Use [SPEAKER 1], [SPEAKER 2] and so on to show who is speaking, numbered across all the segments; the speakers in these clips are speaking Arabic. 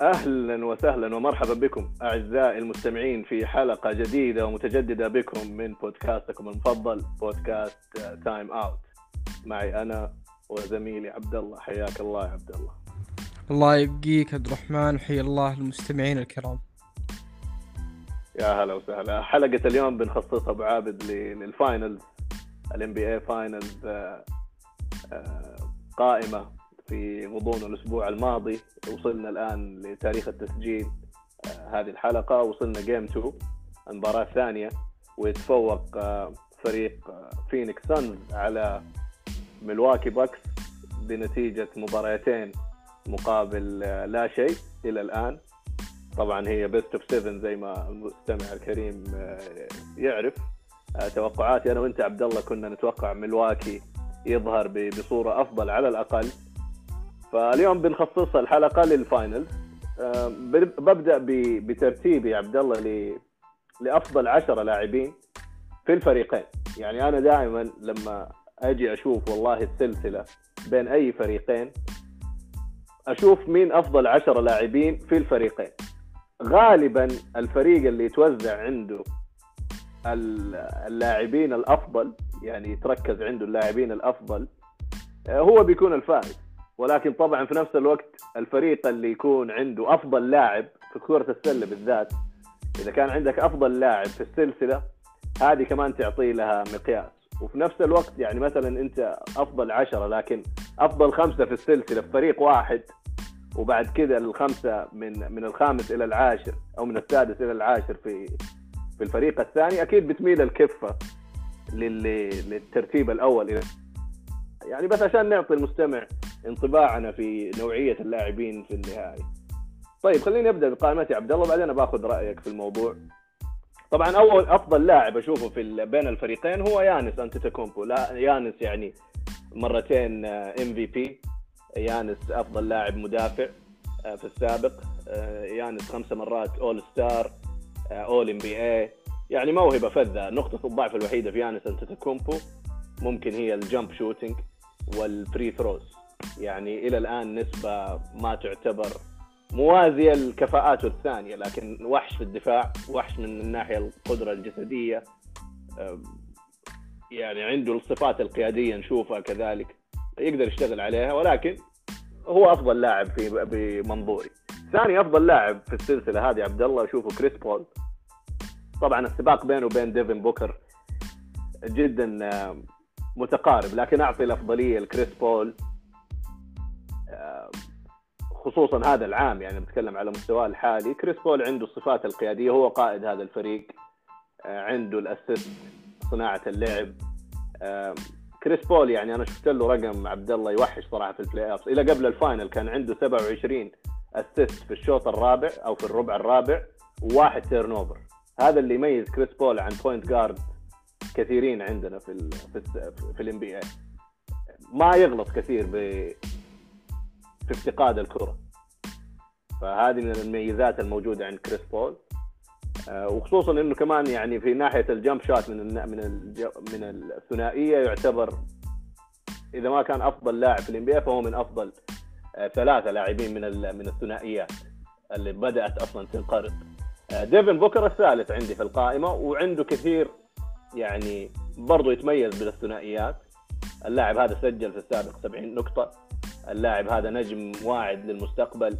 [SPEAKER 1] أهلا وسهلا ومرحبا بكم أعزائي المستمعين في حلقة جديدة ومتجددة بكم من بودكاستكم المفضل بودكاست Time Out معي أنا وزميلي عبد الله حياك الله يا عبد الله
[SPEAKER 2] الله يبقيك عبد الرحمن وحيا الله المستمعين الكرام.
[SPEAKER 1] يا هلا وسهلا. حلقة اليوم بنخصصها بعابد لل finals ال NBA finals قائمة في غضون الأسبوع الماضي وصلنا الآن لتاريخ التسجيل آه هذه الحلقة وصلنا game 2 المباراة الثانية. ويتفوق آه فريق آه فينيكس سانز على ملواكي باكس بنتيجة مباراتين مقابل لا شيء إلى الآن. طبعا هي best of 7 زي ما المستمع الكريم يعرف. توقعاتي أنا وأنت عبد الله كنا نتوقع ملواكي يظهر بصورة أفضل على الأقل. فاليوم بنخصص الحلقة للفاينلز ببدأ بترتيبي يا عبد الله لأفضل عشرة لاعبين في الفريقين. يعني أنا دائما لما أجي أشوف والله السلسلة بين أي فريقين أشوف مين أفضل عشرة لاعبين في الفريقين. غالبا الفريق اللي يتوزع عنده اللاعبين الأفضل يعني يتركز عنده اللاعبين الأفضل هو بيكون الفائز. ولكن طبعا في نفس الوقت الفريق اللي يكون عنده أفضل لاعب في كرة السلة بالذات إذا كان عندك أفضل لاعب في السلسلة هذه كمان تعطي لها مقياس. وفي نفس الوقت يعني مثلا أنت أفضل عشرة لكن أفضل خمسة في السلسلة في فريق واحد وبعد كذا الخمسة من من الخامس إلى العاشر أو من السادس إلى العاشر في في الفريق الثاني أكيد بتميل الكفة للترتيب الأول. يعني بس عشان نعطي المستمع انطباعنا في نوعية اللاعبين في النهائي. طيب خليني أبدأ بقائمتي. عبد الله بعدين باخذ رأيك في الموضوع. طبعا أول أفضل لاعب أشوفه في بين الفريقين هو يانس أنتيتاكومبو، لا يانس يعني مرتين MVP. يانس أفضل لاعب مدافع في السابق. يانس خمسة مرات all star all NBA يعني موهبة فذة. نقطة الضعف الوحيدة في يانس أنتيتاكومبو ممكن هي ال jump shooting وال free throws يعني إلى الآن نسبة ما تعتبر موازية لكفاءاته الثانية لكن وحش في الدفاع وحش من الناحية القدرة الجسدية يعني عنده الصفات القيادية نشوفها كذلك يقدر يشتغل عليها ولكن هو أفضل لاعب في بمنظوري ثاني أفضل لاعب في السلسلة هذه عبد الله أشوفه كريس بول. طبعا السباق بينه وبين ديفن بوكر جدا متقارب لكن أعطي الأفضلية لكريس بول. خصوصا هذا العام يعني بتكلم على مستواه الحالي كريس بول عنده الصفات القيادية هو قائد هذا الفريق عنده ال assist صناعة اللعب. كريس بول يعني أنا شفت له رقم عبد الله يوحش صراحة في ال playoff إلى قبل ال final كان عنده 27 assist في الشوط الرابع أو في الربع الرابع وواحد turnover هذا اللي يميز كريس بول عن point guard كثيرين عندنا في ال في في ال NBA ما يغلط كثير في افتقاد الكرة. فهذه من المميزات الموجودة عند كريس بول. وخصوصا إنه كمان يعني في ناحية ال jump shot من من من الثنائية يعتبر إذا ما كان أفضل لاعب في ال NBA فهو من أفضل ثلاثة لاعبين من من الثنائيات اللي بدأت أصلا تنقرض. ديفن بوكر الثالث عندي في القائمة وعنده كثير يعني برضه يتميز بالثنائيات. اللاعب هذا سجل في السابق 70 نقطة. اللاعب هذا نجم واعد للمستقبل.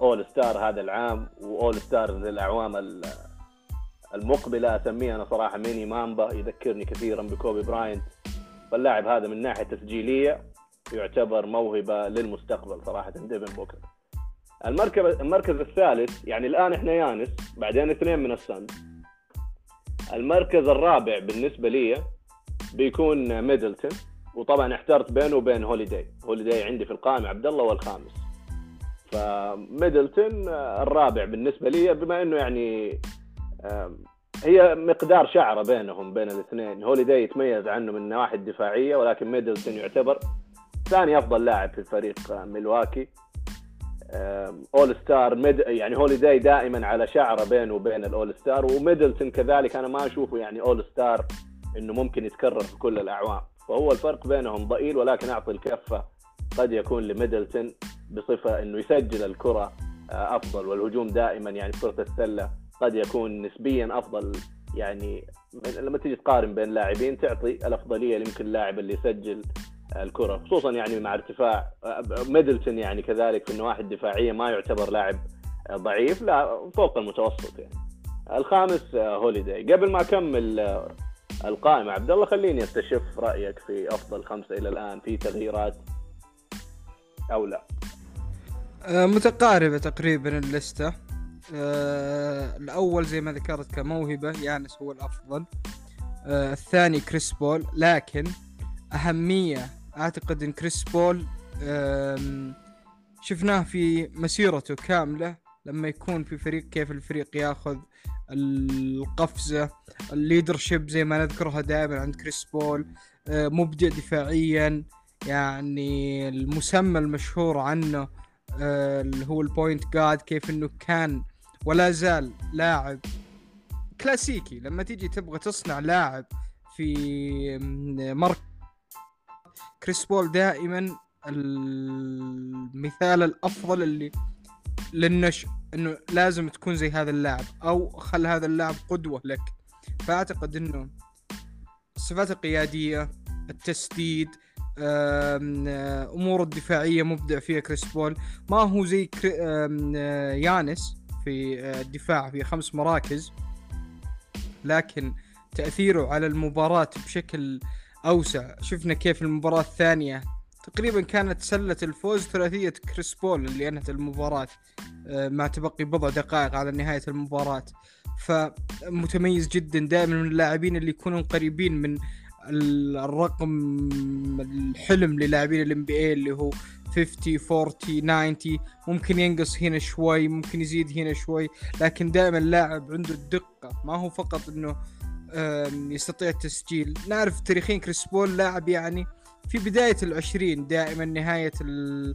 [SPEAKER 1] all star هذا العام و all star للأعوام المقبلة أسميه أنا صراحة mini Mamba يذكرني كثيرا بكوبي براينت. فاللاعب هذا من ناحية تسجيلية يعتبر موهبة للمستقبل صراحة ديفن بوكر. المركز المركز الثالث يعني الآن إحنا يانس بعدين اثنين من السنز. المركز الرابع بالنسبة لي بيكون ميدلتون. وطبعا احترت بينه وبين هوليداي. هوليداي عندي في القائمة عبد الله والخامس. فميدلتون الرابع بالنسبة لي بما إنه يعني هي مقدار شعرة بينهم بين الاثنين. هوليداي يتميز عنه من النواحي الدفاعية ولكن ميدلتون يعتبر ثاني أفضل لاعب في فريق ميلواكي. all star ميد يعني هوليداي دائما على شعرة بينه وبين ال all star وميدلتون كذلك أنا ما أشوفه يعني all star إنه ممكن يتكرر في كل الأعوام. فهو الفرق بينهم ضئيل ولكن أعطي الكفة. قد يكون لميدلتون بصفة إنه يسجل الكرة آه، أفضل والهجوم دائما يعني في كرة السلة قد يكون نسبيا أفضل. يعني لما تيجي تقارن بين لاعبين تعطي الأفضلية ليمكن اللاعب اللي يسجل الكرة خصوصا يعني مع ارتفاع. ميدلتون يعني كذلك في النواحي الدفاعيه ما يعتبر لاعب ضعيف لا فوق المتوسط يعني. الخامس هوليداي. قبل ما أكمل القائمه عبد الله خليني أستشف رأيك في أفضل خمسة إلى الآن في تغييرات أو لا.
[SPEAKER 2] آه، متقاربة تقريبا اللستة. آه، الأول زي ما ذكرت كموهبة يانس هو الأفضل. آه، الثاني كريس بول. لكن أهمية أعتقد إن كريس بول شفناه في مسيرته كاملة لما يكون في فريق كيف الفريق ياخذ القفزة ال leadership زي ما نذكرها دائما عند كريس بول آه، مبدع دفاعيا يعني المسمى المشهور عنه آه، اللي هو ال point guard كيف إنه كان ولا زال لاعب كلاسيكي. لما تيجي تبغى تصنع لاعب في مركز كريس بول دائما المثال الأفضل اللي للنشء إنه لازم تكون زي هذا اللاعب أو خل هذا اللاعب قدوة لك. فأعتقد إنه الصفات القيادية التسديد أمور الدفاعية مبدع فيها كريس بول. ما هو زي يانس في الدفاع في خمس مراكز. لكن تأثيره على المباراة بشكل أوسع. شفنا كيف المباراة الثانية تقريبا كانت سلة الفوز ثلاثية كريس بول اللي أنهت المباراة آه، مع تبقي بضع دقائق على نهاية المباراة. فمتميز جدا دائما من اللاعبين اللي يكونون قريبين من الرقم الحلم للاعبين ال NBA اللي هو 50 40 90 ممكن ينقص هنا شوي ممكن يزيد هنا شوي لكن دائما اللاعب عنده الدقة. ما هو فقط إنه يستطيع التسجيل. نعرف تاريخيا كريس بول لاعب يعني في بداية العشرين دائما نهاية ال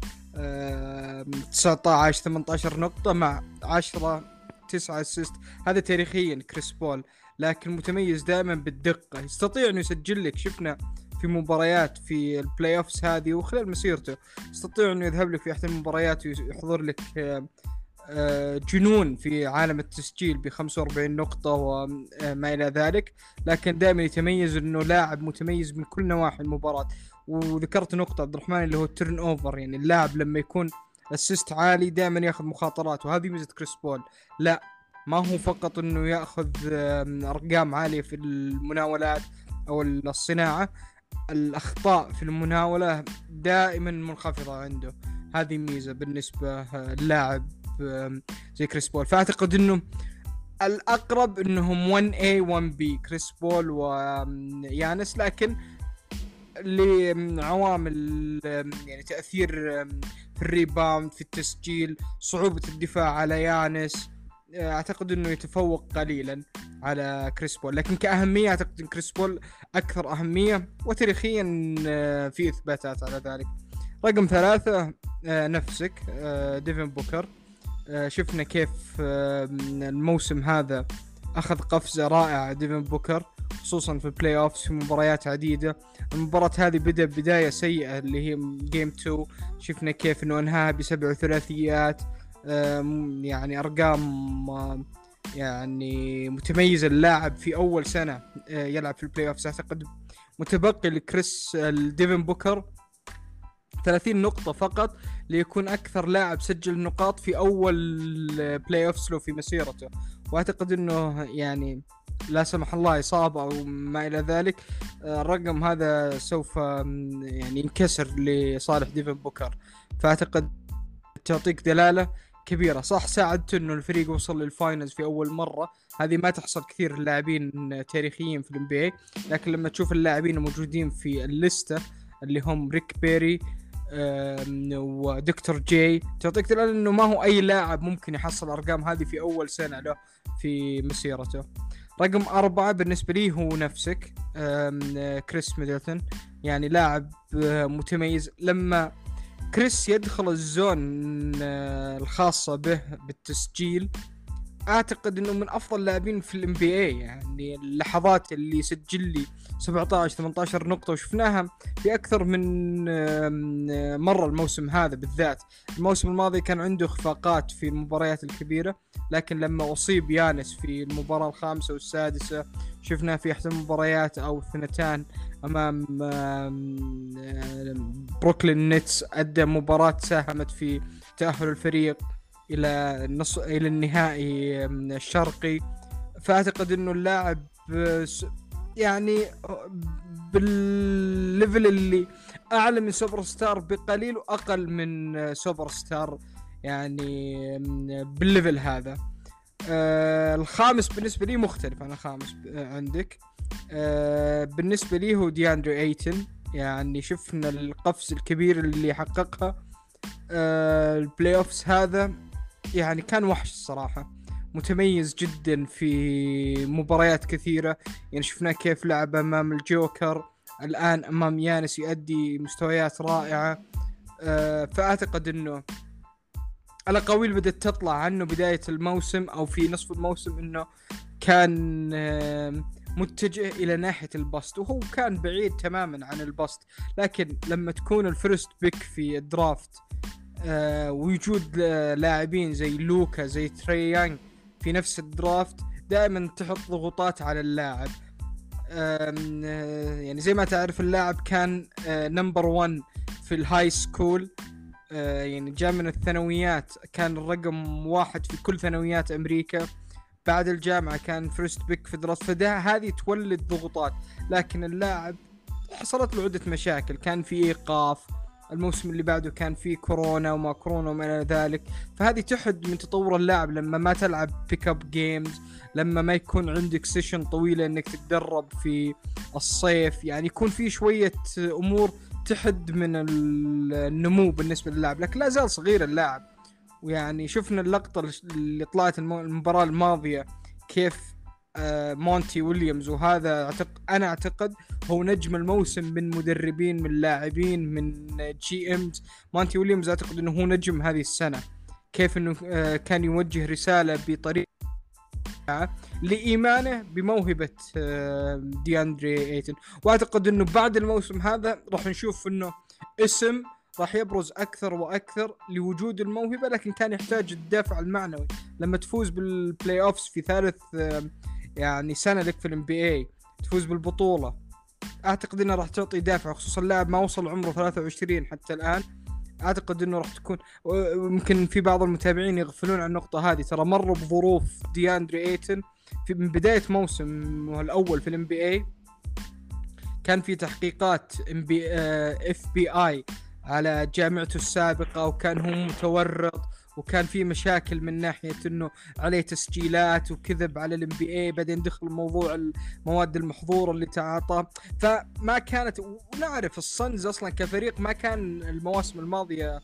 [SPEAKER 2] 19 18 نقطة مع 10 9 assist هذا تاريخيا كريس بول. لكن متميز دائما بالدقة. يستطيع انه يسجل لك شفنا في مباريات في ال playoffs هذه وخلال مسيرته يستطيع انه يذهب لك في أحد المباريات ويحضر لك آه، جنون في عالم التسجيل ب 45 نقطة وما إلى ذلك. لكن دائما يتميز أنه لاعب متميز من كل نواحي المباراة. وذكرت نقطة عبد الرحمن اللي هو ال turnover يعني اللاعب لما يكون assist عالي دائما ياخذ مخاطرات وهذه ميزة كريس بول. لا ما هو فقط إنه ياخذ أرقام عالية في المناولات أو الصناعة الأخطاء في المناولة دائما منخفضة عنده. هذه ميزة بالنسبة للاعب زي كريس بول. فأعتقد إنه الأقرب إنهم 1A 1B كريس بول ويانس لكن لعوامل يعني تأثير في ال rebound في التسجيل صعوبة الدفاع على يانس. أعتقد إنه يتفوق قليلا على كريس بول. لكن كأهمية أعتقد إن كريس بول أكثر أهمية وتاريخيا آه، في إثباتات على ذلك. رقم ثلاثة آه، نفسك آه، ديفن بوكر. شفنا كيف الموسم هذا أخذ قفزة رائعة ديفن بوكر خصوصا في ال playoffs في مباريات عديدة. المباراة هذه بدأ بداية سيئة اللي هي game 2 شفنا كيف إنه أنهاها بسبع ثلاثيات يعني أرقام يعني متميز اللاعب في أول سنة آه، يلعب في ال playoff أعتقد متبقي لكريس ديفن بوكر 30 نقطة فقط ليكون أكثر لاعب سجل نقاط في أول playoff له في مسيرته. وأعتقد أنه يعني لا سمح الله إصابة أو ما إلى ذلك آه، الرقم هذا سوف يعني ينكسر لصالح ديفن بوكر. فأعتقد تعطيك دلالة كبيرة. صح ساعدته إنه الفريق وصل لل finals في أول مرة. هذه ما تحصل كثير اللاعبين تاريخيين في ال NBA لكن لما تشوف اللاعبين الموجودين في ال list اللي هم ريك بيري ودكتور جي تعطيك دلاله إنه ما هو أي لاعب ممكن يحصل الأرقام هذه في أول سنة له في مسيرته. رقم أربعة بالنسبة لي هو نفسك كريس ميدلتون. يعني لاعب آه، متميز. لما كريس يدخل ال zone آه، الخاصة به بالتسجيل أعتقد إنه من أفضل لاعبين في الام بي اي يعني اللحظات اللي سجل لي 17 18 نقطة وشفناها في أكثر من مرة الموسم هذا بالذات. الموسم الماضي كان عنده اخفاقات في المباريات الكبيرة لكن لما أصيب يانس في المباراة الخامسة والسادسة شفناه في أحد المباريات أو اثنتان أمام بروكلين نيتس أدى مباراة ساهمت في تأهل الفريق. إلى النص إلى النهائي الشرقي. فأعتقد إنه اللاعب يعني بال level اللي أعلى من سوبر ستار بقليل وأقل من سوبر ستار يعني بال level هذا. آه الخامس بالنسبة لي مختلف عن الخامس عندك. آه بالنسبة لي هو دياندري أيتن. يعني شفنا القفز الكبير اللي حققها. آه ال playoffs هذا يعني كان وحش الصراحة متميز جدا في مباريات كثيرة. يعني شفنا كيف لعب أمام الجوكر الآن أمام يانس يؤدي مستويات رائعة. آه فأعتقد أنه الأقاويل بدأت تطلع عنه بداية الموسم أو في نصف الموسم أنه كان متجه إلى ناحية ال bust وهو كان بعيد تماما عن ال bust. لكن لما تكون ال first pick في ال draft آه وجود لاعبين زي لوكا زي تري يانج في نفس ال draft دائما تحط ضغوطات على اللاعب. آه يعني زي ما تعرف اللاعب كان آه number 1 في ال high school آه يعني جاء من الثانويات كان الرقم واحد في كل ثانويات أمريكا. بعد الجامعة كان first pick في ال draft فهذه تولد ضغوطات. لكن اللاعب حصلت له عدة مشاكل. كان في إيقاف الموسم اللي بعده كان فيه كورونا وما كورونا وما إلى ذلك. فهذه تحد من تطور اللاعب لما ما تلعب pickup games لما ما يكون عندك season طويلة إنك تتدرب في الصيف. يعني يكون في شوية أمور تحد من النمو بالنسبة للاعب لكن لا زال صغير اللاعب. ويعني شفنا اللقطة اللي طلعت المباراة الماضية كيف مونتي ويليامز وهذا أعتقد أنا أعتقد هو نجم الموسم من مدربين من لاعبين من GMs. مونتي ويليامز أعتقد إنه هو نجم هذه السنة. كيف إنه آه، كان يوجه رسالة بطريقة لإيمانه بموهبة آه، دياندري إيتن. وأعتقد إنه بعد الموسم هذا راح نشوف إنه اسم راح يبرز أكثر وأكثر لوجود الموهبة لكن كان يحتاج الدافع المعنوي. لما تفوز بال playoffs في ثالث يعني سنة لك في ال NBA تفوز بالبطولة. أعتقد انها راح تعطي دافع خصوصا اللاعب ما وصل عمره 23 حتى الآن. أعتقد إنه راح تكون يمكن في بعض المتابعين يغفلون عن النقطة هذه. ترى مروا بظروف دياندري إيتن في من بداية موسم الأول في ال NBA كان في تحقيقات ام ب FBI على جامعته السابقة وكان هو متورط. وكان في مشاكل من ناحية إنه عليه تسجيلات وكذب على ال NBA بعدين دخل موضوع المواد المحظوره اللي تعاطى فما كانت ونعرف الصنز أصلا كفريق ما كان المواسم الماضية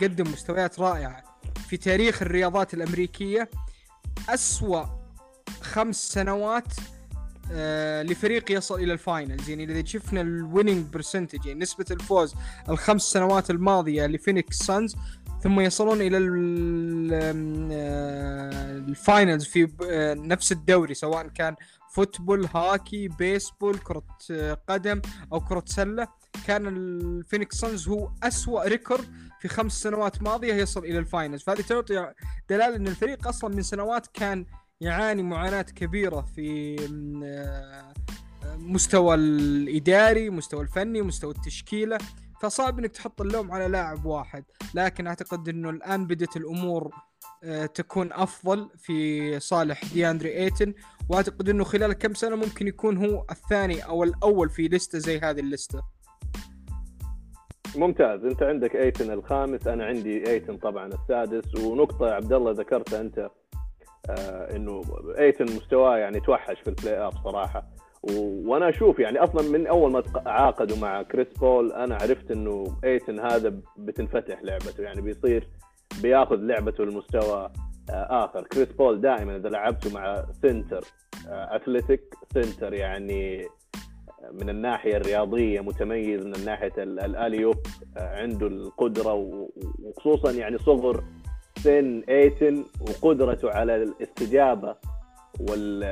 [SPEAKER 2] قدم مستويات رائعة. في تاريخ الرياضات الأمريكية أسوأ خمس سنوات آه لفريق يصل إلى ال finals. يعني إذا شفنا ال winning percentage يعني نسبة الفوز الخمس سنوات الماضية لفينيكس سانز ثم يصلون إلى آه، ال finals في آه، نفس الدوري سواء كان football hockey baseball كرة آه، قدم أو كرة سلة. كان الفينيكس سانز هو أسوأ record في خمس سنوات ماضية يصل إلى ال finals. فهذه تعطي دلالة إن الفريق أصلا من سنوات كان يعاني معاناة كبيرة في مستوى الإداري مستوى الفني مستوى التشكيلة. فصعب إنك تحط اللوم على لاعب واحد لكن أعتقد إنه الآن بدت الأمور آه، تكون أفضل في صالح دياندري إيتن وأعتقد إنه خلال كم سنة ممكن يكون هو الثاني أو الأول في لستة زي هذه اللستة.
[SPEAKER 1] ممتاز. أنت عندك إيتن الخامس أنا عندي إيتن طبعا السادس. ونقطة عبد الله ذكرتها أنت آه إنه إيتن مستواه يعني توحش في ال playoff صراحة. وأنا أشوف يعني أصلا من أول ما تعاقدوا مع كريس بول أنا عرفت إنه إيتن هذا بتنفتح لعبته يعني بيصير بياخذ لعبته لمستوى آه، آخر. كريس بول دائما إذا لعبته مع center athletic center يعني من الناحية الرياضية متميز من ناحيه ال alley-oop آه، عنده القدرة وخصوصا يعني صغر سن إيتن وقدرته على الاستجابة وال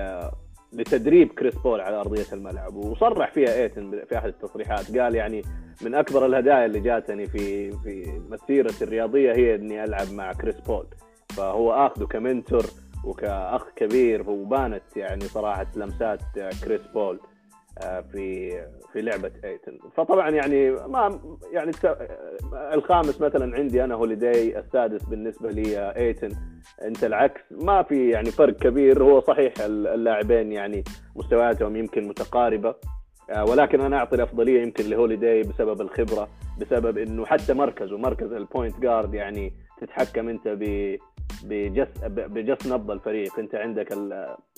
[SPEAKER 1] لتدريب كريس بول على أرضية الملعب وصرح فيها إيتن في أحد التصريحات قال يعني من أكبر الهدايا اللي جاتني في في مسيرتي الرياضية هي إني ألعب مع كريس بول. فهو آخذه ك mentor وكأخ كبير وبانت يعني صراحة لمسات كريس بول. في في لعبة ايتن فطبعا يعني ما يعني الخامس مثلا عندي أنا هوليداي السادس بالنسبة لي ايتن أنت العكس ما في يعني فرق كبير هو صحيح اللاعبين يعني مستوياتهم يمكن متقاربة آه، ولكن أنا أعطي الأفضلية يمكن لهوليداي بسبب الخبرة بسبب إنه حتى مركزه مركز ال point guard يعني تتحكم أنت ب بجس بجس نبض الفريق. أنت عندك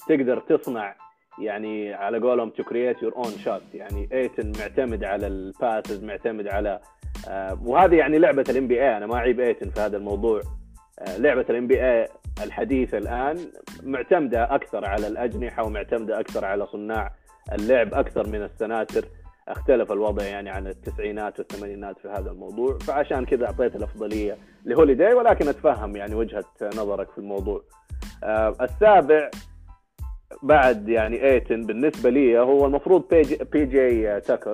[SPEAKER 1] تقدر تصنع يعني على قولهم to create your own shot يعني ايتن معتمد على ال passes معتمد على آه وهذه يعني لعبة ال NBA أنا ما أعيب ايتن في هذا الموضوع. آه لعبة ال NBA الحديثة الآن معتمدة أكثر على الأجنحة ومعتمدة أكثر على صناع اللعب أكثر من السناتر. اختلف الوضع يعني عن التسعينات والثمانينات في هذا الموضوع. فعشان كذا أعطيت الأفضلية لهوليداي ولكن أتفهم يعني وجهة نظرك في الموضوع. آه السابع بعد يعني ايتن بالنسبة لي هو المفروض بي جي, بي جي تاكر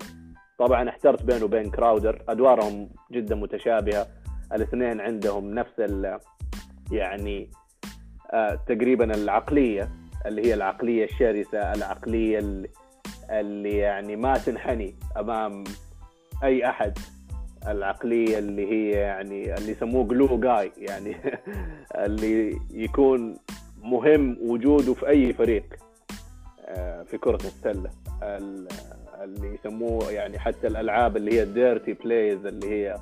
[SPEAKER 1] طبعا احترت بينه وبين كراودر أدوارهم جدا متشابهة. الاثنين عندهم نفس ال يعني آه تقريبا العقلية اللي هي العقلية الشرسة العقلية اللي, اللي يعني ما تنحني أمام أي أحد. العقلية اللي هي يعني اللي يسموه جلو جاي يعني اللي يكون مهم وجوده في أي فريق آه، في كرة السلة. اللي يسموه يعني حتى الألعاب اللي هي ال dirty plays اللي هي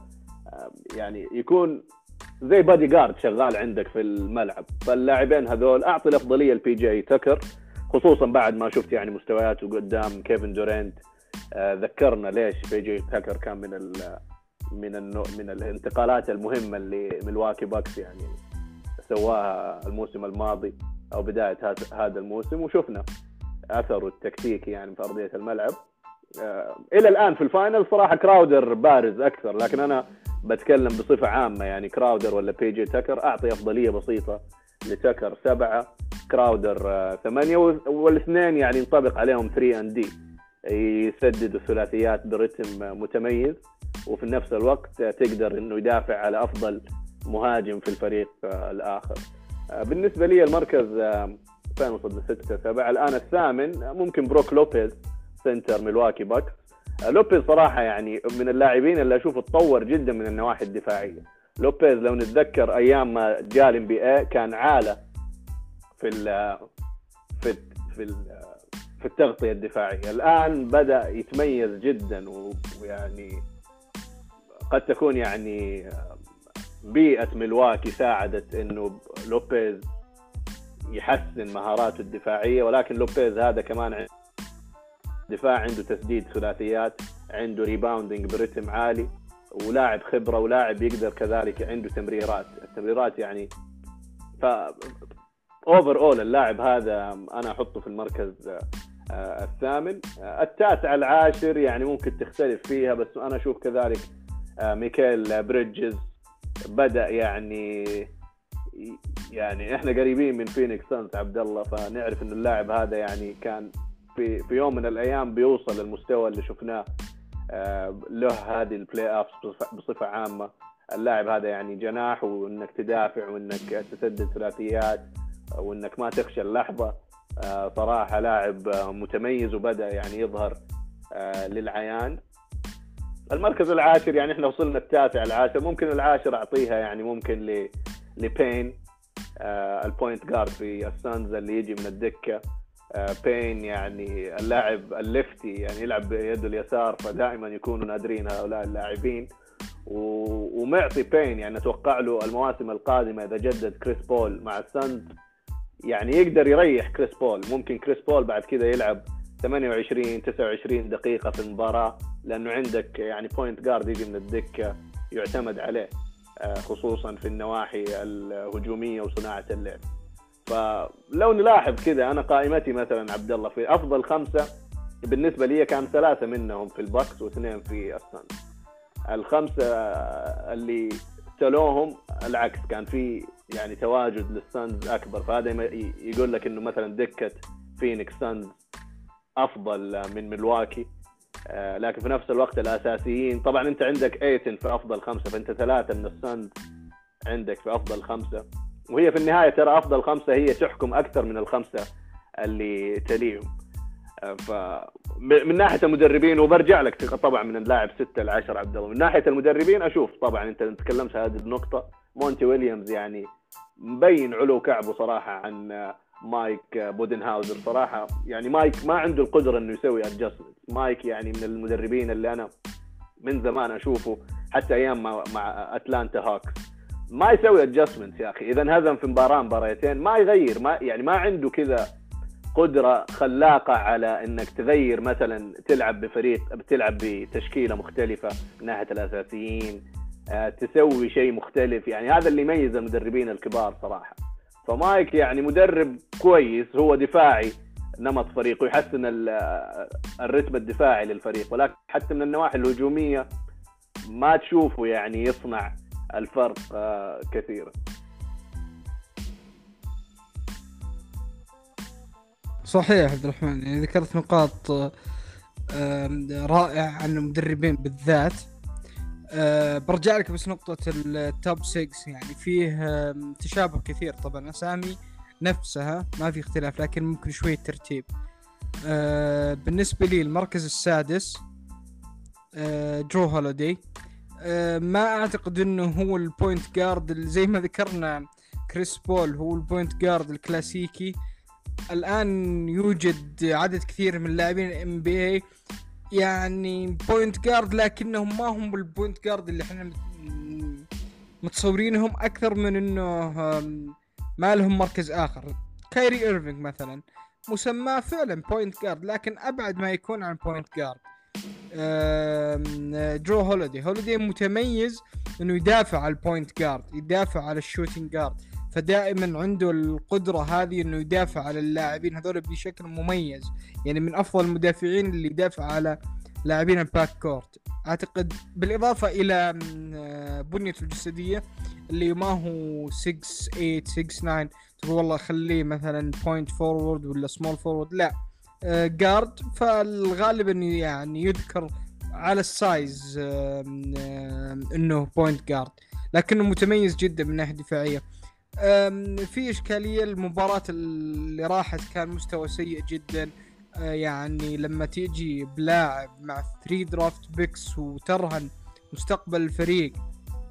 [SPEAKER 1] آه، يعني يكون زي بادي جارد شغال عندك في الملعب. فاللاعبين هذول أعطي الأفضلية لبي جي تكر خصوصا بعد ما شفت يعني مستوياته قدام كيفن دورينت آه، ذكرنا ليش بي جي تكر كان من من من الانتقالات المهمة اللي ملواكي باكس يعني. سواها الموسم الماضي أو بداية هذا الموسم وشفنا اثره التكتيكي يعني في أرضية الملعب. آه، إلى الآن في ال final صراحة كراودر بارز أكثر لكن أنا بتكلم بصفة عامة يعني كراودر ولا بي جي تكر أعطي أفضلية بسيطة لتكر سبعة كراودر آه، ثمانية والاثنين يعني ينطبق عليهم 3 and D يسدد الثلاثيات برتم متميز وفي نفس الوقت تقدر إنه يدافع على أفضل مهاجم في الفريق آه، الآخر. آه، بالنسبة لي المركز آه، فين وصلنا؟ ستة سبعة. الآن الثامن ممكن بروك لوبيز center ملواكي باكس. لوبيز صراحة يعني من اللاعبين اللي أشوفه تطور جدا من النواحي الدفاعية. لوبيز لو نتذكر أيام ما جاء ال NBA كان عالة في ال في في ال في التغطية الدفاعية. الآن بدأ يتميز جدا ويعني قد تكون يعني بيئة ملواكي ساعدت إنه لوبيز يحسن مهاراته الدفاعية ولكن لوبيز هذا كمان دفاع عنده تسديد ثلاثيات عنده rebounding برتم عالي ولاعب خبرة ولاعب يقدر كذلك عنده تمريرات. التمريرات يعني ف overall اللاعب هذا أنا أحطه في المركز آه، الثامن. التاسع العاشر يعني ممكن تختلف فيها بس أنا أشوف كذلك آه، ميكيل بريدجز بدأ يعني يعني إحنا قريبين من فينيكس سانز عبد الله فنعرف انه اللاعب هذا يعني كان في في يوم من الأيام بيوصل للمستوى اللي شفناه آه، له هذه ال playoff بصفة عامة. اللاعب هذا يعني جناح وإنك تدافع وإنك تسدد ثلاثيات وإنك ما تخشى اللحظة. آه، صراحة لاعب متميز وبدأ يعني يظهر آه، للعيان. المركز العاشر يعني إحنا وصلنا التاسع العاشر ممكن العاشر أعطيها يعني ممكن ل لبين آه ال point guard في السانز اللي يجي من الدكة. آه بين يعني اللاعب ال lefty يعني يلعب بيده اليسار فدائما يكونوا نادرين هؤلاء اللاعبين. ومعطي بين يعني أتوقع له المواسم القادمة إذا جدد كريس بول مع السانز يعني يقدر يريح كريس بول. ممكن كريس بول بعد كذا يلعب 28 29 دقيقة في المباراة. لأنه عندك يعني point guard يجي من الدكة يعتمد عليه آه، خصوصا في النواحي الهجومية وصناعة اللعب. فلو نلاحظ كذا أنا قائمتي مثلا عبد الله في أفضل خمسة بالنسبة لي كان ثلاثة منهم في البكس واثنين في السانز. الخمسة اللي تلوهم العكس كان في يعني تواجد للسانز أكبر. فهذا يقول لك إنه مثلا دكة فينيكس سانز أفضل من ملواكي لكن في نفس الوقت الأساسيين طبعا أنت عندك ايتن في أفضل خمسة فأنت ثلاثة من السانز عندك في أفضل خمسة. وهي في النهاية ترى أفضل خمسة هي تحكم أكثر من الخمسة اللي تليهم. آه، ف من ناحية المدربين وبرجع لك طبعا من اللاعب 6 ل 10 عبد الله. من ناحية المدربين أشوف طبعا أنت تكلمت هذه النقطة مونتي ويليامز يعني مبين علو كعبه صراحة عن آه، مايك آه، بودنهاوزر. صراحة يعني مايك ما عنده القدرة إنه يسوي adjustment مايك يعني من المدربين اللي أنا من زمان أشوفه حتى أيام مع, مع اتلانتا هوكس ما يسوي adjustment يا أخي. إذا انهزم في مباراة مباراتين ما يغير. ما يعني ما عنده كذا قدرة خلاقة على إنك تغير مثلا تلعب بفريق بتلعب بتشكيلة مختلفة من ناحية الأساسيين آه، تسوي شيء مختلف. يعني هذا اللي يميز المدربين الكبار صراحة. فمايك يعني مدرب كويس هو دفاعي نمط فريقه يحسن ال- الرتم الدفاعي للفريق. ولكن حتى من النواحي الهجومية ما تشوفه يعني يصنع الفرق آه، كثيرا.
[SPEAKER 2] صحيح عبد الرحمن يعني ذكرت نقاط آه، آم، رائعة عن المدربين بالذات. آه، برجع لك بس نقطة ال top 6 يعني فيه تشابه كثير طبعا. أسامي نفسها ما في اختلاف لكن ممكن شوية ترتيب. آه، بالنسبة لي المركز السادس آه، جو هوليدي آه، ما أعتقد إنه هو ال point guard زي ما ذكرنا كريس بول هو ال point guard الكلاسيكي. الآن يوجد عدد كثير من لاعبين ال NBA يعني point guard لكنهم ما هم بال point guard اللي إحنا مت- متصورينهم أكثر من إنه ما لهم مركز آخر. كايري ايرفينج مثلا مسماه فعلا point guard لكن أبعد ما يكون عن point guard جو هوليدي هوليدي متميز إنه يدافع على ال point guard يدافع على ال shooting guard فدائما عنده القدرة هذه إنه يدافع على اللاعبين هذول بشكل مميز. يعني من أفضل المدافعين اللي يدافع على لاعبين ال backcourt. أعتقد بالإضافة إلى آه، بنيته الجسدية اللي ما هو 6 8 6 9 تقول والله خليه مثلا point forward ولا small forward لا guard فالغالب إنه يعني يذكر على ال size آم، إنه point guard لكنه متميز جدا من ناحية دفاعية. في إشكالية المباراة اللي راحت كان مستوى سيء جدا. أه، يعني لما تيجي بلاعب مع 3 draft picks وترهن مستقبل الفريق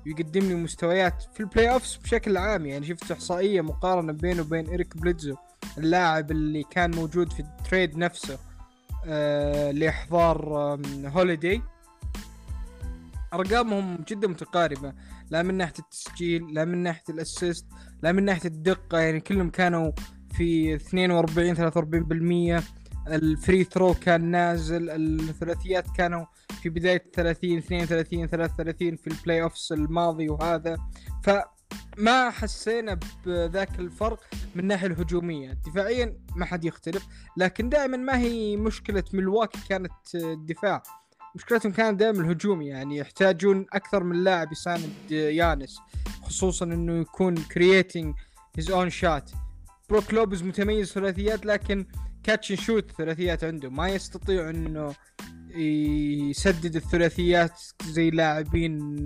[SPEAKER 2] ويقدم لي مستويات في ال playoffs بشكل عام. يعني شفت إحصائية مقارنة بينه وبين ايريك بليدسو اللاعب اللي كان موجود في ال trade نفسه أه لإحضار هوليدي أرقامهم جدا متقاربة لا من ناحية التسجيل لا من ناحية ال assist لا من ناحية الدقة يعني كلهم كانوا في 42 43% ال free throw كان نازل الثلاثيات كانوا في بداية 30 32 33 في ال playoffs الماضي وهذا. فما حسينا بذاك الفرق من الناحيه الهجومية. دفاعيا ما حد يختلف لكن دائما ما هي مشكلة ملواكي كانت الدفاع. مشكلتهم كانت دائما الهجوم يعني يحتاجون أكثر من لاعب يساند يانس خصوصا إنه يكون creating his own shot بروك لوبيز متميز ثلاثيات لكن catch shoot ثلاثيات عنده ما يستطيع إنه يسدد الثلاثيات زي لاعبين